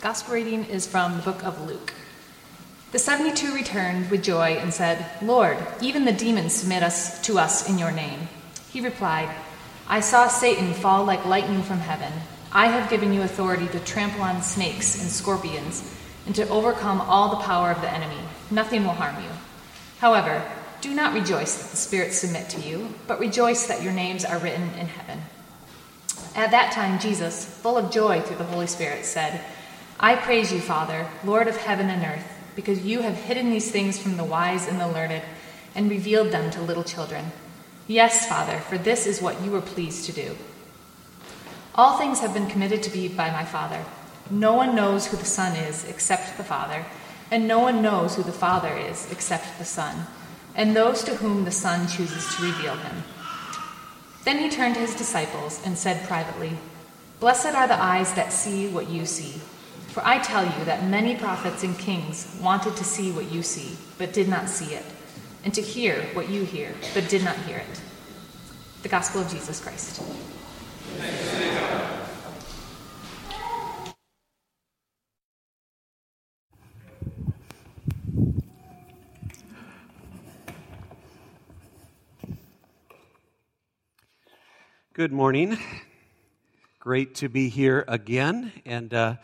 The gospel reading is from the book of Luke. The 72 returned with joy and said, Lord, even the demons submit us to us in your name. He replied, I saw Satan fall like lightning from heaven. I have given you authority to trample on snakes and scorpions and to overcome all the power of the enemy. Nothing will harm you. However, do not rejoice that the spirits submit to you, but rejoice that your names are written in heaven. At that time, Jesus, full of joy through the Holy Spirit, said, I praise you, Father, Lord of heaven and earth because you have hidden these things from the wise and the learned and revealed them to little children. Yes, Father, for this is what you were pleased to do. All things have been committed to me by my Father. No one knows who the Son is except the Father, and no one knows who the Father is except the Son, and those to whom the Son chooses to reveal him. Then he turned to his disciples and said privately, Blessed are the eyes that see what you see. For I tell you that many prophets and kings wanted to see what you see, but did not see it, and to hear what you hear, but did not hear it. The Gospel of Jesus Christ. Good morning. Great to be here again. And uh,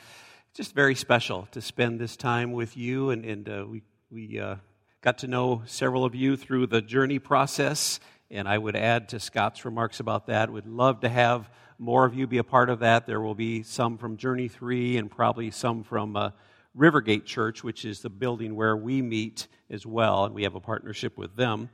just very special to spend this time with you. And, and uh, we, we uh, got to know several of you through the journey process. And I would add to Scott's remarks about that, would love to have more of you be a part of that. There will be some from Journey 3 and probably some from uh, Rivergate Church, which is the building where we meet as well. And we have a partnership with them.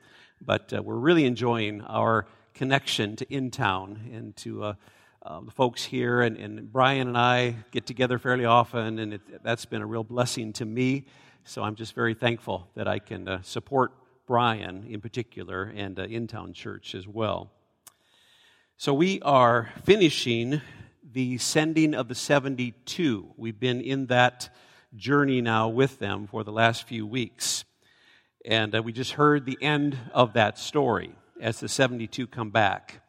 But uh, we're really enjoying our connection to In Town and to uh, um, the folks here, and, and, Brian and I get together fairly often, and it, that's been a real blessing to me. So I'm just very thankful that I can uh, support Brian in particular and uh, In Town Church as well. So we are finishing the sending of the 72. We've been in that journey now with them for the last few weeks. And uh, we just heard the end of that story as the 72 come back.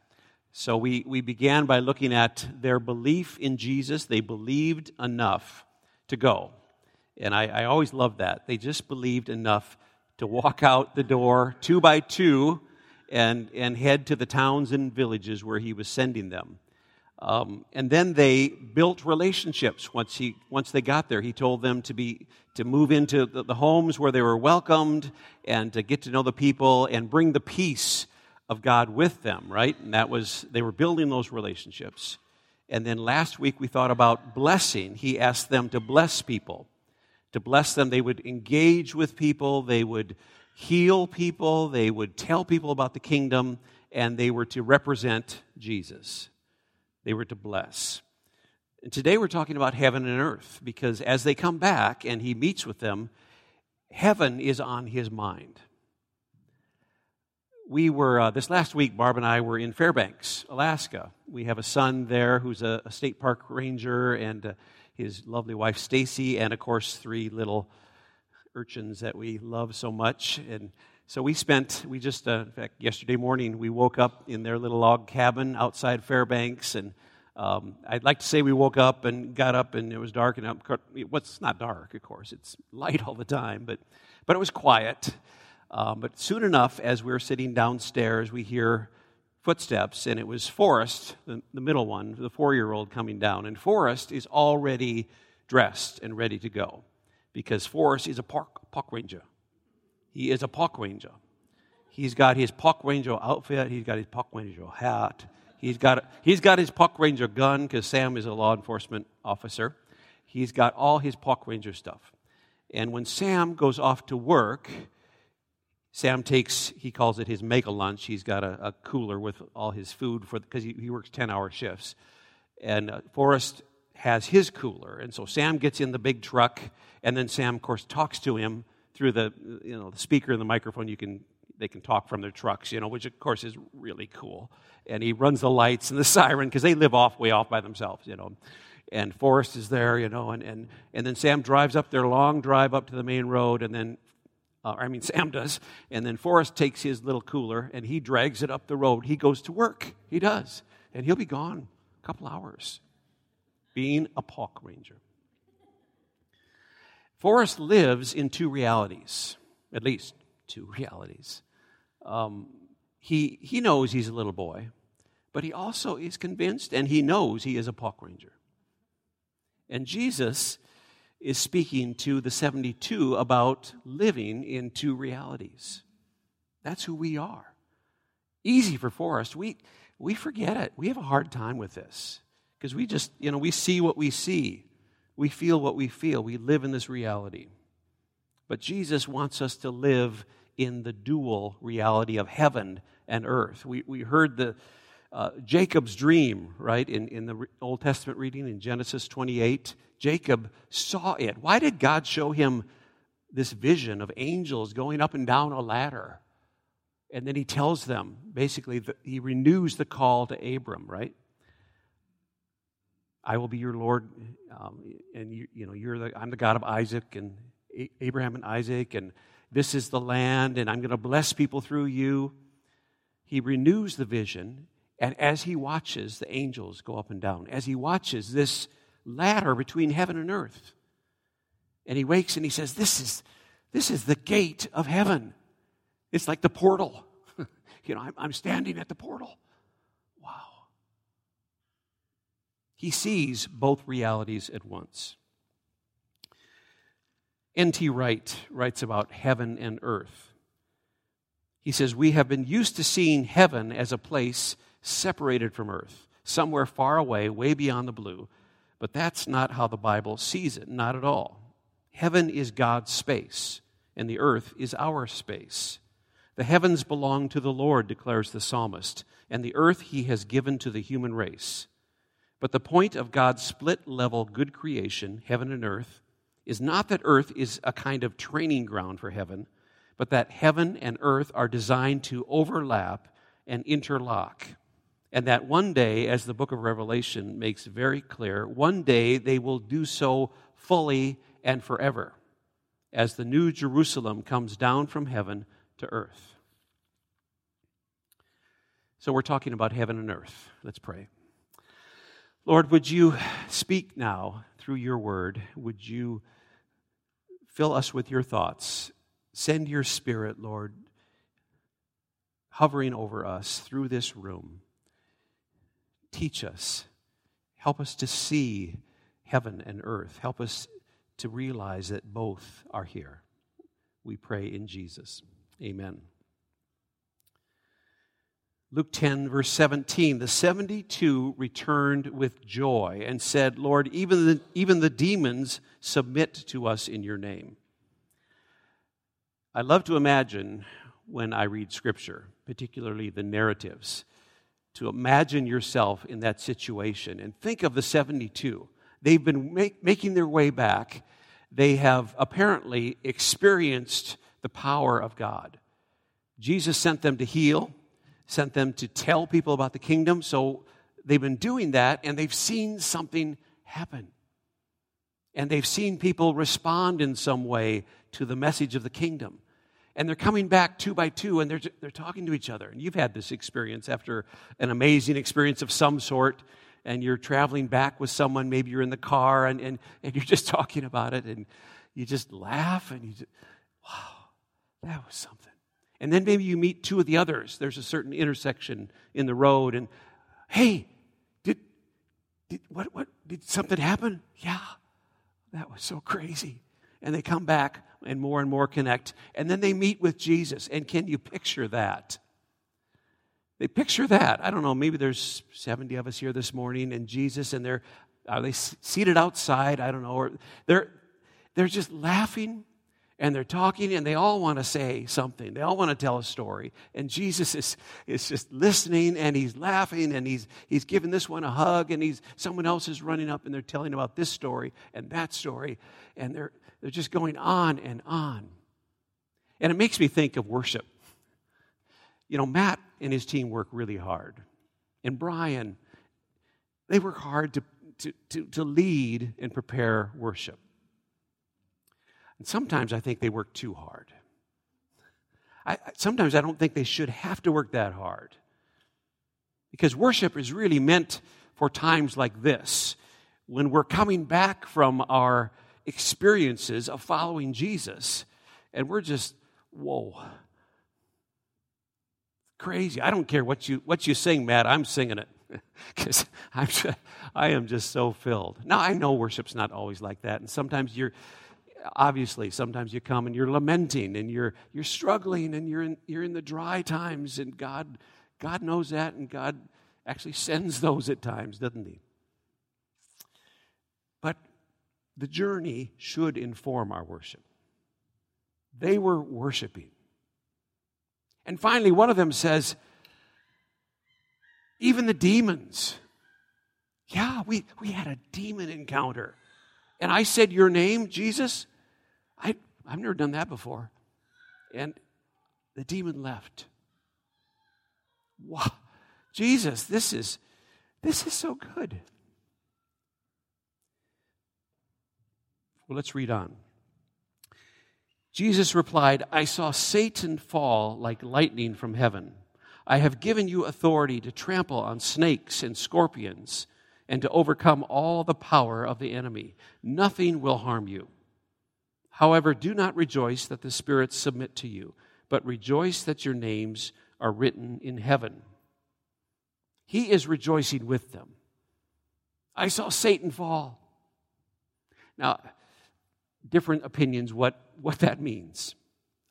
So we, we began by looking at their belief in Jesus. They believed enough to go. And I, I always loved that. They just believed enough to walk out the door two by two and, and head to the towns and villages where he was sending them. Um, and then they built relationships once, he, once they got there. He told them to, be, to move into the, the homes where they were welcomed and to get to know the people and bring the peace of God with them, right? And that was, they were building those relationships. And then last week we thought about blessing. He asked them to bless people. To bless them, they would engage with people, they would heal people, they would tell people about the kingdom, and they were to represent Jesus. They were to bless. And today we're talking about heaven and earth because as they come back and he meets with them, heaven is on his mind we were, uh, this last week, Barb and I were in Fairbanks, Alaska. We have a son there who's a, a state park ranger, and uh, his lovely wife, Stacy, and of course, three little urchins that we love so much. And so we spent, we just, uh, in fact, yesterday morning, we woke up in their little log cabin outside Fairbanks. And um, I'd like to say we woke up and got up and it was dark. And it's not dark, of course, it's light all the time, but, but it was quiet. Um, but soon enough, as we were sitting downstairs, we hear footsteps, and it was Forrest, the, the middle one, the four year old, coming down. And Forrest is already dressed and ready to go because Forrest is a park, park ranger. He is a park ranger. He's got his park ranger outfit, he's got his park ranger hat, he's got, he's got his park ranger gun because Sam is a law enforcement officer. He's got all his park ranger stuff. And when Sam goes off to work, Sam takes, he calls it his mega lunch. He's got a, a cooler with all his food for because he, he, works 10 hour shifts. And uh, Forrest has his cooler. And so Sam gets in the big truck, and then Sam, of course, talks to him through the, you know, the speaker and the microphone. You can, they can talk from their trucks, you know, which of course is really cool. And he runs the lights and the siren because they live off, way off by themselves, you know. And Forrest is there, you know, and, and, and then Sam drives up their long drive up to the main road, and then uh, I mean, Sam does. And then Forrest takes his little cooler and he drags it up the road. He goes to work. He does. And he'll be gone a couple hours being a park ranger. Forrest lives in two realities, at least two realities. Um, he, he knows he's a little boy, but he also is convinced and he knows he is a park ranger. And Jesus is speaking to the 72 about living in two realities. That's who we are. Easy for Forrest. We, we forget it. We have a hard time with this because we just, you know, we see what we see. We feel what we feel. We live in this reality. But Jesus wants us to live in the dual reality of heaven and earth. We, we heard the, uh, Jacob's dream, right, in, in the Old Testament reading in Genesis 28. Jacob saw it. Why did God show him this vision of angels going up and down a ladder? And then he tells them, basically, he renews the call to Abram, right? I will be your Lord, um, and you, you know, you're the, I'm the God of Isaac and Abraham and Isaac, and this is the land, and I'm going to bless people through you. He renews the vision, and as he watches the angels go up and down, as he watches this ladder between heaven and earth, and he wakes and he says, This is, this is the gate of heaven. It's like the portal. you know, I'm, I'm standing at the portal. Wow. He sees both realities at once. N.T. Wright writes about heaven and earth. He says, We have been used to seeing heaven as a place separated from earth, somewhere far away, way beyond the blue. But that's not how the Bible sees it, not at all. Heaven is God's space, and the earth is our space. The heavens belong to the Lord, declares the psalmist, and the earth he has given to the human race. But the point of God's split level good creation, heaven and earth, is not that earth is a kind of training ground for heaven, but that heaven and earth are designed to overlap and interlock. And that one day, as the book of Revelation makes very clear, one day they will do so fully and forever as the new Jerusalem comes down from heaven to earth. So we're talking about heaven and earth. Let's pray. Lord, would you speak now through your word? Would you fill us with your thoughts? Send your spirit, Lord, hovering over us through this room. Teach us. Help us to see heaven and earth. Help us to realize that both are here. We pray in Jesus. Amen. Luke 10, verse 17 the 72 returned with joy and said, Lord, even the, even the demons submit to us in your name. I love to imagine when I read scripture, particularly the narratives, to imagine yourself in that situation and think of the 72. They've been make, making their way back. They have apparently experienced the power of God. Jesus sent them to heal sent them to tell people about the kingdom. So they've been doing that and they've seen something happen. And they've seen people respond in some way to the message of the kingdom. And they're coming back two by two and they're, they're talking to each other. And you've had this experience after an amazing experience of some sort, and you're traveling back with someone. Maybe you're in the car and, and, and you're just talking about it, and you just laugh and you just, wow, that was something. And then maybe you meet two of the others. There's a certain intersection in the road, and hey, did, did what, what did something happen? Yeah, that was so crazy. And they come back and more and more connect. And then they meet with Jesus. And can you picture that? They picture that. I don't know, maybe there's 70 of us here this morning, and Jesus, and they're are they seated outside? I don't know. Or they're they're just laughing and they're talking and they all want to say something. They all want to tell a story. And Jesus is, is just listening and he's laughing and he's, he's giving this one a hug and he's, someone else is running up and they're telling about this story and that story. And they're, they're just going on and on. And it makes me think of worship. You know, Matt and his team work really hard. And Brian, they work hard to, to, to, to lead and prepare worship. And sometimes I think they work too hard. I, sometimes I don't think they should have to work that hard. Because worship is really meant for times like this, when we're coming back from our experiences of following Jesus. And we're just, whoa. Crazy. I don't care what you, what you sing, Matt. I'm singing it because I'm just, I am just so filled. Now, I know worship's not always like that. And sometimes you're, obviously, sometimes you come and you're lamenting and you're, you're struggling and you're in, you're in the dry times. And God, God knows that. And God actually sends those at times, doesn't He? But the journey should inform our worship. They were worshiping. And finally, one of them says, even the demons. Yeah, we, we had a demon encounter. And I said, Your name, Jesus? I, I've never done that before. And the demon left. Wow. Jesus, this is this is so good. Well, let's read on. Jesus replied, I saw Satan fall like lightning from heaven. I have given you authority to trample on snakes and scorpions and to overcome all the power of the enemy. Nothing will harm you. However, do not rejoice that the spirits submit to you, but rejoice that your names are written in heaven. He is rejoicing with them. I saw Satan fall. Now, different opinions what, what that means.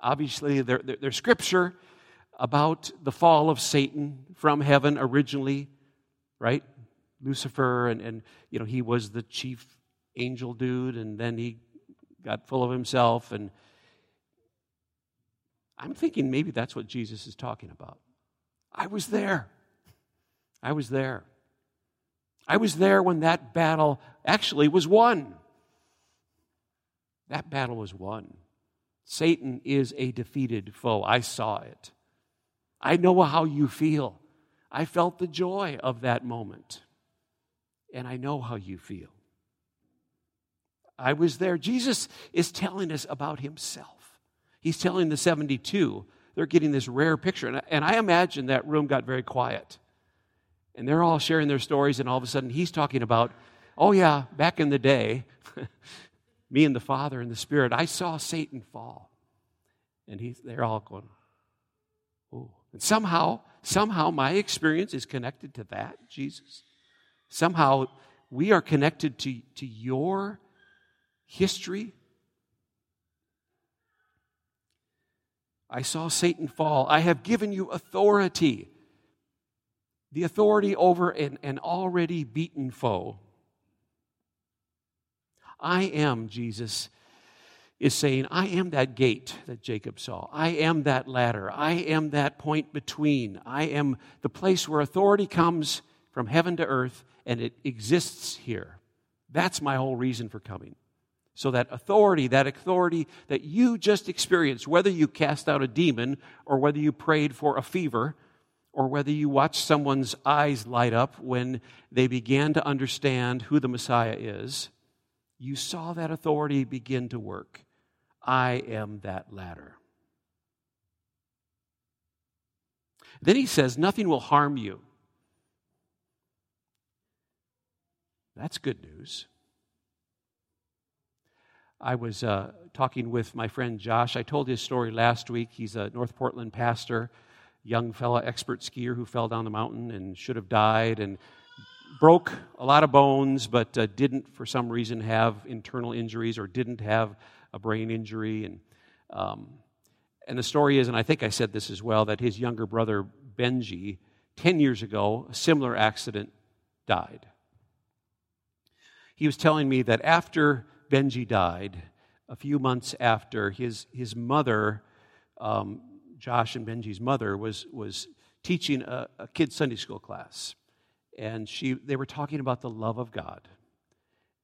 Obviously, there, there, there's scripture about the fall of Satan from heaven originally, right? Lucifer, and, and you know, he was the chief angel dude, and then he got full of himself. And I'm thinking maybe that's what Jesus is talking about. I was there. I was there. I was there when that battle actually was won. That battle was won. Satan is a defeated foe. I saw it. I know how you feel. I felt the joy of that moment. And I know how you feel. I was there. Jesus is telling us about himself. He's telling the 72. They're getting this rare picture. And I, and I imagine that room got very quiet. And they're all sharing their stories, and all of a sudden he's talking about, oh, yeah, back in the day, me and the Father and the Spirit, I saw Satan fall. And they're all going, oh. And somehow, somehow my experience is connected to that, Jesus. Somehow we are connected to, to your history. I saw Satan fall. I have given you authority the authority over an, an already beaten foe. I am, Jesus is saying, I am that gate that Jacob saw. I am that ladder. I am that point between. I am the place where authority comes from heaven to earth and it exists here. That's my whole reason for coming. So that authority, that authority that you just experienced, whether you cast out a demon or whether you prayed for a fever, or whether you watch someone's eyes light up when they began to understand who the Messiah is, you saw that authority begin to work. I am that ladder. Then he says, Nothing will harm you. That's good news. I was uh, talking with my friend Josh. I told his story last week. He's a North Portland pastor young fella, expert skier who fell down the mountain and should have died and broke a lot of bones, but uh, didn't, for some reason, have internal injuries or didn't have a brain injury. And, um, and the story is, and I think I said this as well, that his younger brother, Benji, 10 years ago, a similar accident died. He was telling me that after Benji died, a few months after, his, his mother um, Josh and Benji's mother was, was teaching a, a kid's Sunday school class. And she, they were talking about the love of God.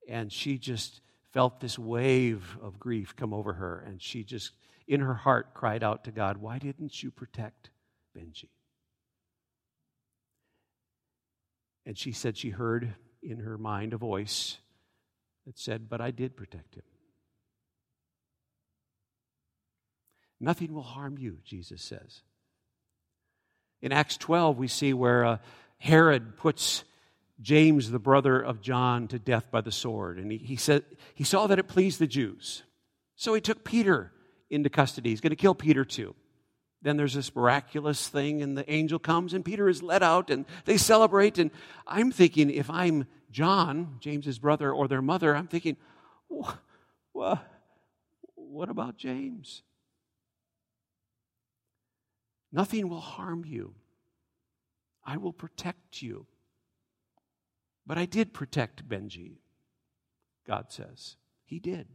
And she just felt this wave of grief come over her. And she just, in her heart, cried out to God, Why didn't you protect Benji? And she said she heard in her mind a voice that said, But I did protect him. Nothing will harm you, Jesus says. In Acts 12, we see where uh, Herod puts James, the brother of John, to death by the sword. And he, he said he saw that it pleased the Jews. So he took Peter into custody. He's going to kill Peter too. Then there's this miraculous thing, and the angel comes, and Peter is let out, and they celebrate. And I'm thinking, if I'm John, James's brother, or their mother, I'm thinking, what about James? Nothing will harm you. I will protect you. But I did protect Benji, God says. He did.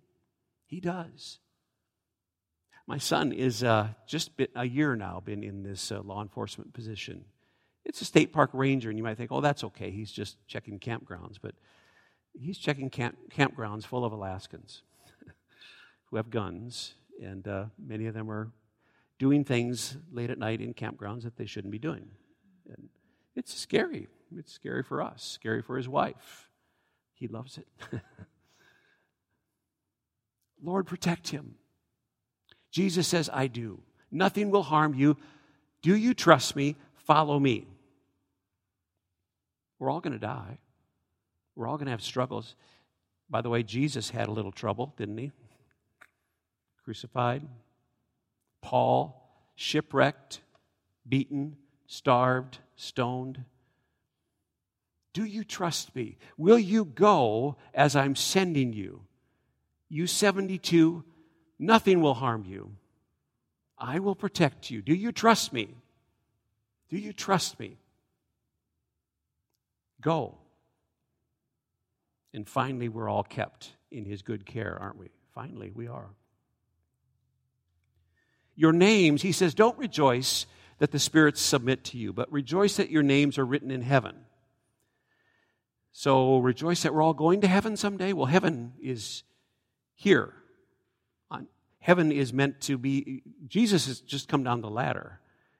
He does. My son is uh, just a year now been in this uh, law enforcement position. It's a state park ranger, and you might think, oh, that's okay. He's just checking campgrounds. But he's checking camp- campgrounds full of Alaskans who have guns, and uh, many of them are doing things late at night in campgrounds that they shouldn't be doing. And it's scary. It's scary for us, scary for his wife. He loves it. Lord, protect him. Jesus says, I do. Nothing will harm you. Do you trust me? Follow me. We're all going to die. We're all going to have struggles. By the way, Jesus had a little trouble, didn't he? Crucified. Paul, shipwrecked, beaten, starved, stoned. Do you trust me? Will you go as I'm sending you? You 72 Nothing will harm you. I will protect you. Do you trust me? Do you trust me? Go. And finally, we're all kept in his good care, aren't we? Finally, we are. Your names, he says, don't rejoice that the spirits submit to you, but rejoice that your names are written in heaven. So rejoice that we're all going to heaven someday. Well, heaven is here heaven is meant to be, Jesus has just come down the ladder.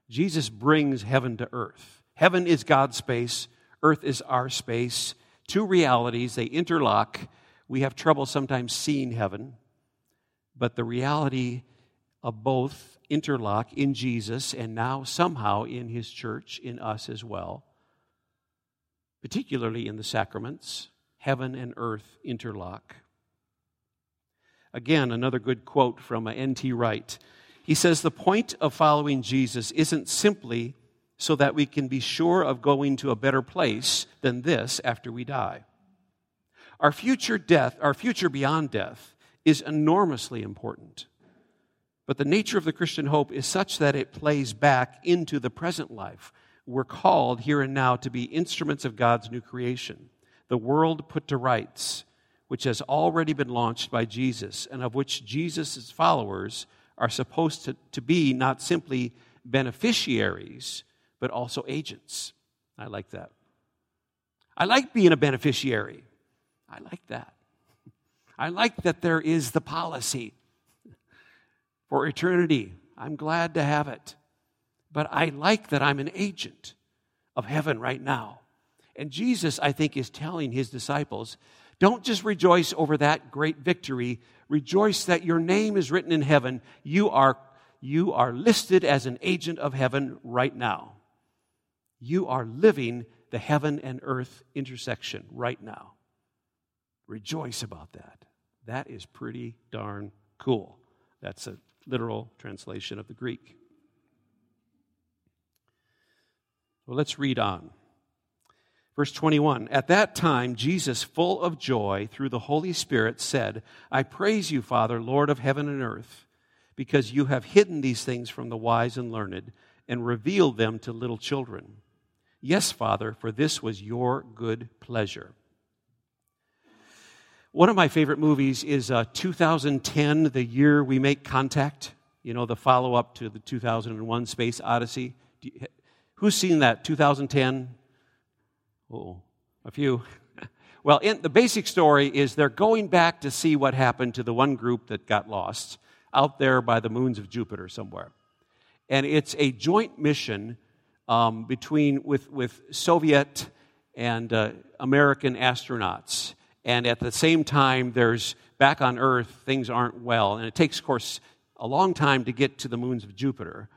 Jesus brings heaven to earth. Heaven is God's space, earth is our space. Two realities, they interlock. We have trouble sometimes seeing heaven, but the reality both interlock in Jesus and now somehow in his church, in us as well, particularly in the sacraments. Heaven and earth interlock. Again, another good quote from N.T. Wright. He says, The point of following Jesus isn't simply so that we can be sure of going to a better place than this after we die. Our future death, our future beyond death, is enormously important. But the nature of the Christian hope is such that it plays back into the present life. We're called here and now to be instruments of God's new creation, the world put to rights, which has already been launched by Jesus and of which Jesus' followers are supposed to, to be not simply beneficiaries, but also agents. I like that. I like being a beneficiary. I like that. I like that there is the policy for eternity. I'm glad to have it. But I like that I'm an agent of heaven right now. And Jesus, I think, is telling his disciples don't just rejoice over that great victory. Rejoice that your name is written in heaven. You are, you are listed as an agent of heaven right now. You are living the heaven and earth intersection right now. Rejoice about that. That is pretty darn cool. That's a literal translation of the Greek. Well, let's read on. Verse 21 At that time, Jesus, full of joy through the Holy Spirit, said, I praise you, Father, Lord of heaven and earth, because you have hidden these things from the wise and learned and revealed them to little children. Yes, Father, for this was your good pleasure. One of my favorite movies is uh, 2010, the year we make contact. You know, the follow up to the 2001 Space Odyssey. You, who's seen that? 2010? Oh, a few. well, in, the basic story is they're going back to see what happened to the one group that got lost out there by the moons of Jupiter somewhere. And it's a joint mission um, between with, with Soviet and uh, American astronauts. And at the same time, there's back on Earth, things aren't well. And it takes, of course, a long time to get to the moons of Jupiter.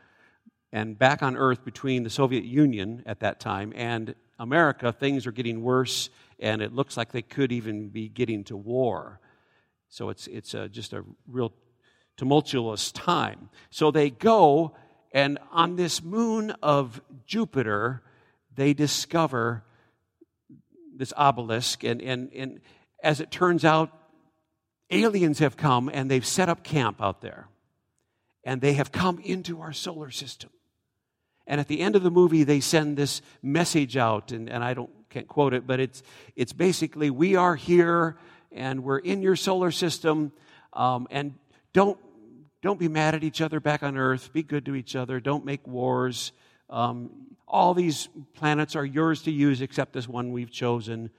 And back on Earth, between the Soviet Union at that time and America, things are getting worse, and it looks like they could even be getting to war. So it's, it's a, just a real tumultuous time. So they go, and on this moon of Jupiter, they discover this obelisk. And, and, and as it turns out, aliens have come and they've set up camp out there. And they have come into our solar system. And at the end of the movie, they send this message out, and, and I don't can't quote it, but it's it's basically we are here and we're in your solar system, um, and don't don't be mad at each other back on Earth. Be good to each other. Don't make wars. Um, all these planets are yours to use except this one we've chosen.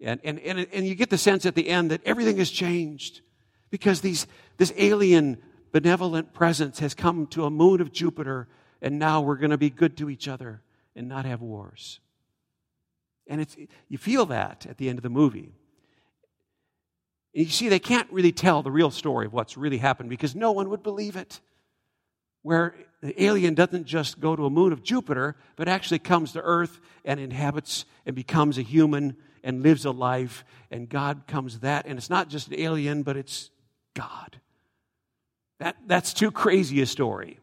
And, and, and, and you get the sense at the end that everything has changed because these, this alien benevolent presence has come to a moon of Jupiter, and now we're going to be good to each other and not have wars. And it's, you feel that at the end of the movie. And you see, they can't really tell the real story of what's really happened because no one would believe it. Where the alien doesn't just go to a moon of Jupiter, but actually comes to Earth and inhabits and becomes a human and lives a life, and God comes that. And it's not just an alien, but it's God. That, that's too crazy a story.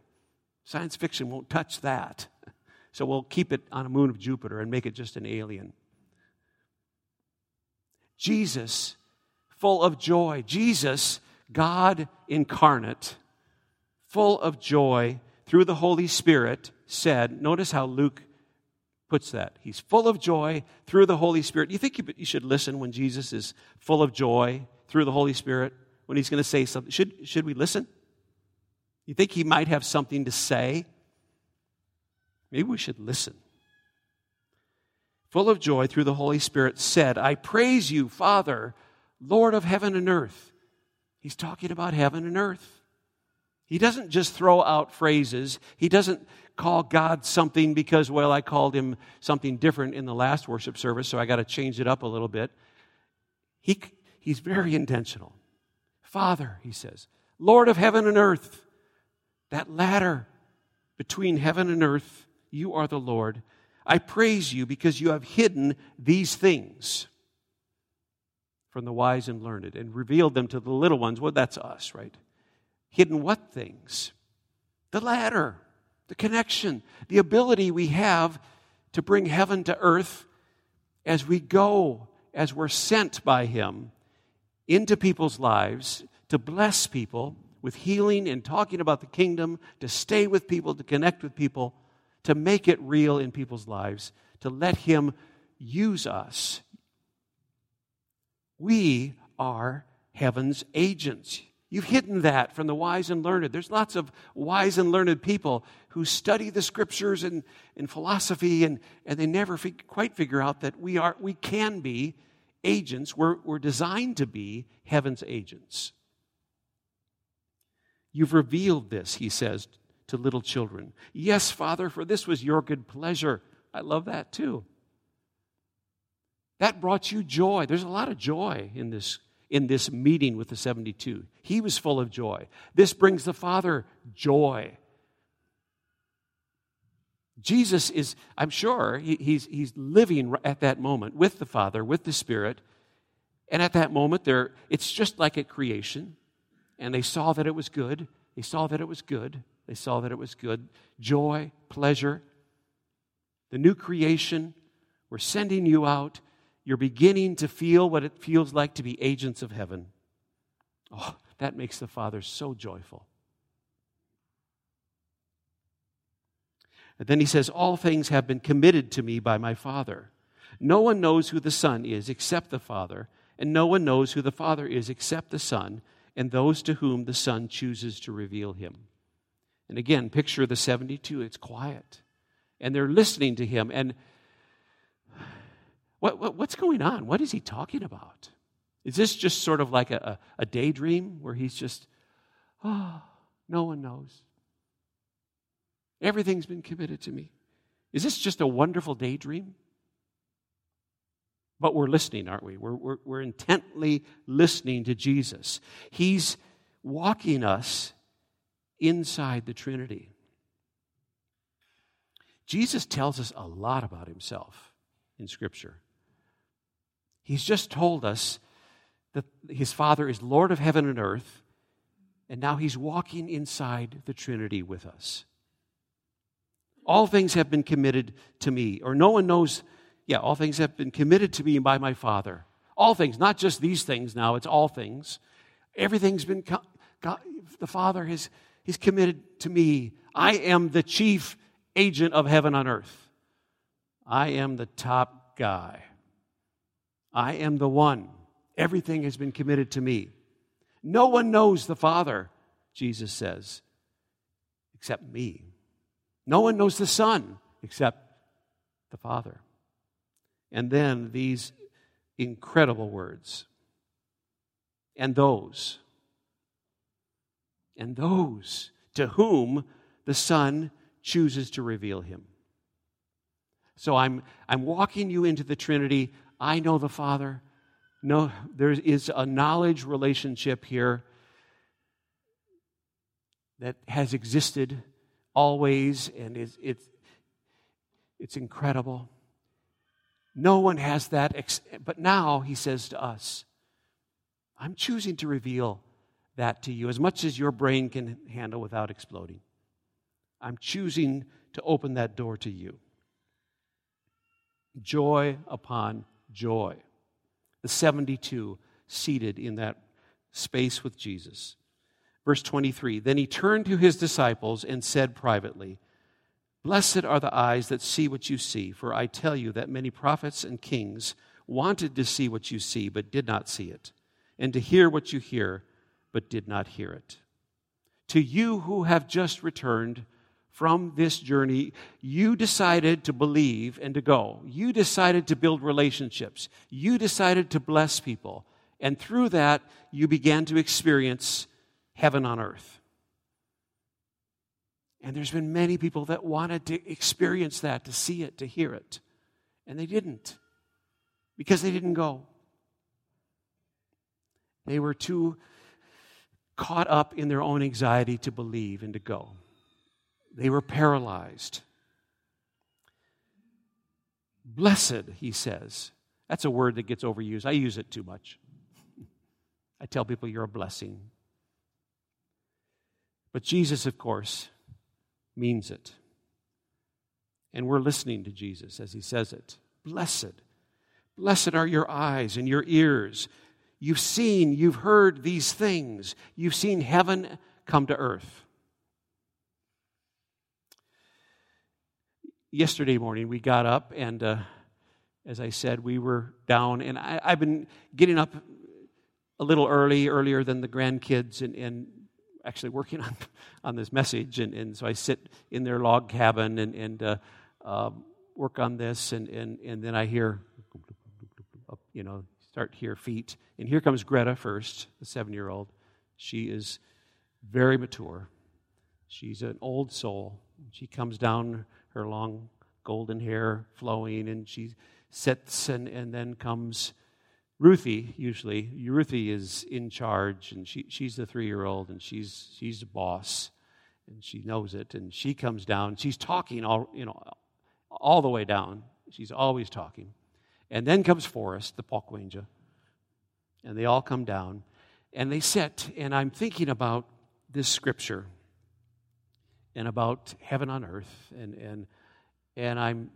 Science fiction won't touch that. So we'll keep it on a moon of Jupiter and make it just an alien. Jesus, full of joy. Jesus, God incarnate, full of joy through the Holy Spirit, said, notice how Luke puts that. He's full of joy through the Holy Spirit. You think you should listen when Jesus is full of joy through the Holy Spirit, when he's going to say something? Should, should we listen? You think he might have something to say? Maybe we should listen. Full of joy through the Holy Spirit, said, I praise you, Father, Lord of heaven and earth. He's talking about heaven and earth. He doesn't just throw out phrases. He doesn't call God something because, well, I called him something different in the last worship service, so I got to change it up a little bit. He, he's very intentional. Father, he says, Lord of heaven and earth, that ladder between heaven and earth, you are the Lord. I praise you because you have hidden these things from the wise and learned and revealed them to the little ones. Well, that's us, right? Hidden what things? The ladder, the connection, the ability we have to bring heaven to earth as we go, as we're sent by Him into people's lives to bless people with healing and talking about the kingdom, to stay with people, to connect with people, to make it real in people's lives, to let Him use us. We are heaven's agents. You've hidden that from the wise and learned. There's lots of wise and learned people who study the scriptures and, and philosophy, and, and they never fig- quite figure out that we, are, we can be agents. We're, we're designed to be heaven's agents. You've revealed this, he says to little children. Yes, Father, for this was your good pleasure. I love that too. That brought you joy. There's a lot of joy in this in this meeting with the 72. He was full of joy. This brings the Father joy. Jesus is, I'm sure, he, he's, he's living at that moment with the Father, with the Spirit. And at that moment, there, it's just like at creation. And they saw that it was good. They saw that it was good. They saw that it was good. Joy, pleasure. The new creation. We're sending you out you're beginning to feel what it feels like to be agents of heaven. Oh, that makes the Father so joyful. And then he says, All things have been committed to me by my Father. No one knows who the Son is except the Father, and no one knows who the Father is except the Son, and those to whom the Son chooses to reveal him. And again, picture the 72. It's quiet. And they're listening to him. And what, what, what's going on? What is he talking about? Is this just sort of like a, a daydream where he's just, oh, no one knows? Everything's been committed to me. Is this just a wonderful daydream? But we're listening, aren't we? We're, we're, we're intently listening to Jesus. He's walking us inside the Trinity. Jesus tells us a lot about himself in Scripture. He's just told us that his Father is Lord of heaven and earth, and now he's walking inside the Trinity with us. All things have been committed to me, or no one knows, yeah, all things have been committed to me by my Father. All things, not just these things now, it's all things. Everything's been, God, the Father has He's committed to me. I am the chief agent of heaven on earth. I am the top guy. I am the one. Everything has been committed to me. No one knows the Father, Jesus says, except me. No one knows the Son except the Father. And then these incredible words. And those, and those to whom the Son chooses to reveal him. So I'm, I'm walking you into the Trinity. I know the Father. No, there is a knowledge relationship here that has existed always, and it's, it's, it's incredible. No one has that, ex- but now he says to us, I'm choosing to reveal that to you as much as your brain can handle without exploding. I'm choosing to open that door to you. Joy upon joy. The 72 seated in that space with Jesus. Verse 23 Then he turned to his disciples and said privately, Blessed are the eyes that see what you see, for I tell you that many prophets and kings wanted to see what you see, but did not see it, and to hear what you hear, but did not hear it. To you who have just returned from this journey, you decided to believe and to go. You decided to build relationships. You decided to bless people. And through that, you began to experience heaven on earth. And there's been many people that wanted to experience that, to see it, to hear it. And they didn't because they didn't go. They were too caught up in their own anxiety to believe and to go. They were paralyzed. Blessed, he says. That's a word that gets overused. I use it too much. I tell people you're a blessing. But Jesus, of course, means it. And we're listening to Jesus as he says it. Blessed. Blessed are your eyes and your ears. You've seen, you've heard these things. You've seen heaven come to earth. Yesterday morning, we got up, and uh, as I said, we were down, and I, have been getting up a little early, earlier than the grandkids, and, and actually working on, on this message. And, and so I sit in their log cabin and, and uh, uh, work on this. And, and, and then I hear, you know, start to hear feet. And here comes Greta first, the seven year old. She is very mature. She's an old soul. She comes down, her long golden hair flowing, and she sits, and, and then comes Ruthie, usually, Ruthie is in charge, and she, she's the three year old, and she's, she's the boss, and she knows it. And she comes down, she's talking all, you know, all the way down. She's always talking. And then comes Forrest, the Pokwenja, and they all come down, and they sit, and I'm thinking about this scripture and about heaven on earth, and, and, and I'm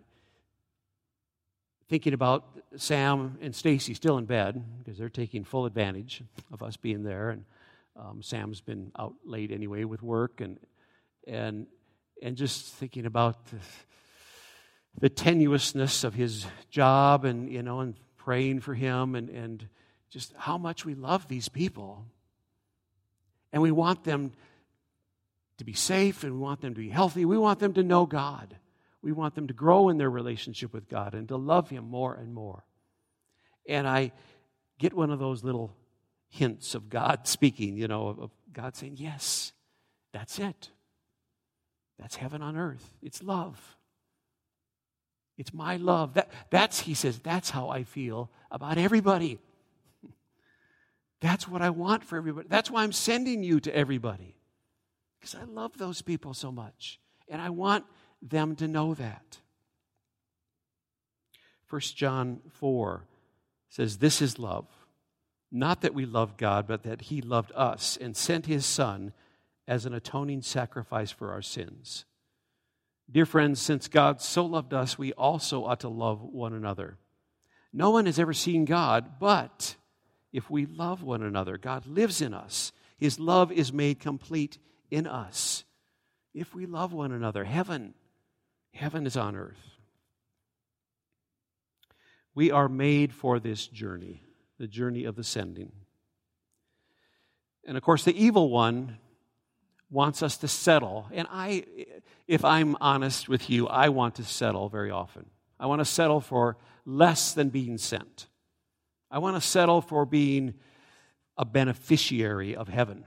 thinking about Sam and Stacy still in bed because they're taking full advantage of us being there. And um, Sam's been out late anyway with work, and and and just thinking about the, the tenuousness of his job, and you know, and praying for him, and and just how much we love these people, and we want them to be safe, and we want them to be healthy. We want them to know God. We want them to grow in their relationship with God and to love Him more and more. And I get one of those little hints of God speaking, you know, of God saying, Yes, that's it. That's heaven on earth. It's love. It's my love. That, that's, he says, that's how I feel about everybody. That's what I want for everybody. That's why I'm sending you to everybody. Because I love those people so much. And I want them to know that. 1 John 4 says, This is love. Not that we love God, but that He loved us and sent His Son as an atoning sacrifice for our sins. Dear friends, since God so loved us, we also ought to love one another. No one has ever seen God, but if we love one another, God lives in us. His love is made complete in us. If we love one another, heaven, heaven is on earth. We are made for this journey, the journey of ascending. And of course, the evil one wants us to settle. And I, if I'm honest with you, I want to settle very often. I want to settle for less than being sent. I want to settle for being a beneficiary of heaven.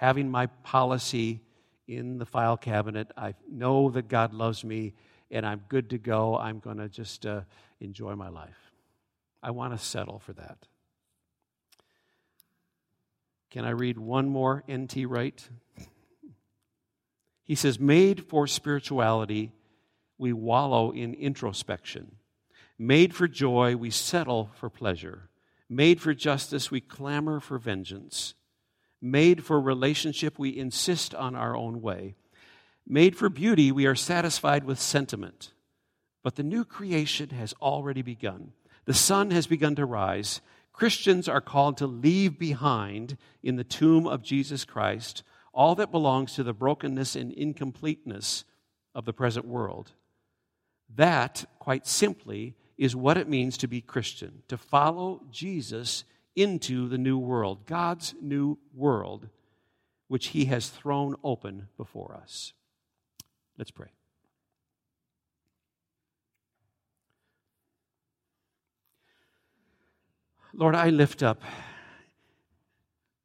Having my policy in the file cabinet, I know that God loves me and I'm good to go. I'm going to just uh, enjoy my life. I want to settle for that. Can I read one more N.T. Wright? He says, Made for spirituality, we wallow in introspection. Made for joy, we settle for pleasure. Made for justice, we clamor for vengeance. Made for relationship, we insist on our own way. Made for beauty, we are satisfied with sentiment. But the new creation has already begun. The sun has begun to rise. Christians are called to leave behind in the tomb of Jesus Christ all that belongs to the brokenness and incompleteness of the present world. That, quite simply, is what it means to be Christian, to follow Jesus into the new world, God's new world, which He has thrown open before us. Let's pray. Lord, I lift up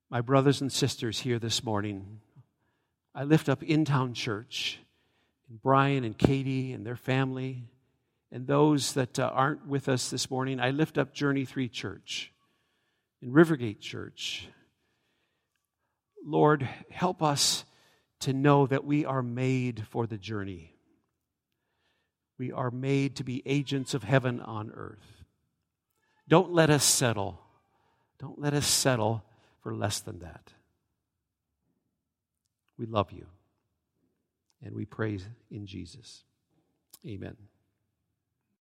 my brothers and sisters here this morning. I lift up In Town Church, and Brian and Katie and their family, and those that uh, aren't with us this morning. I lift up Journey 3 Church and Rivergate Church. Lord, help us to know that we are made for the journey. We are made to be agents of heaven on earth. Don't let us settle. Don't let us settle for less than that. We love you. And we praise in Jesus. Amen.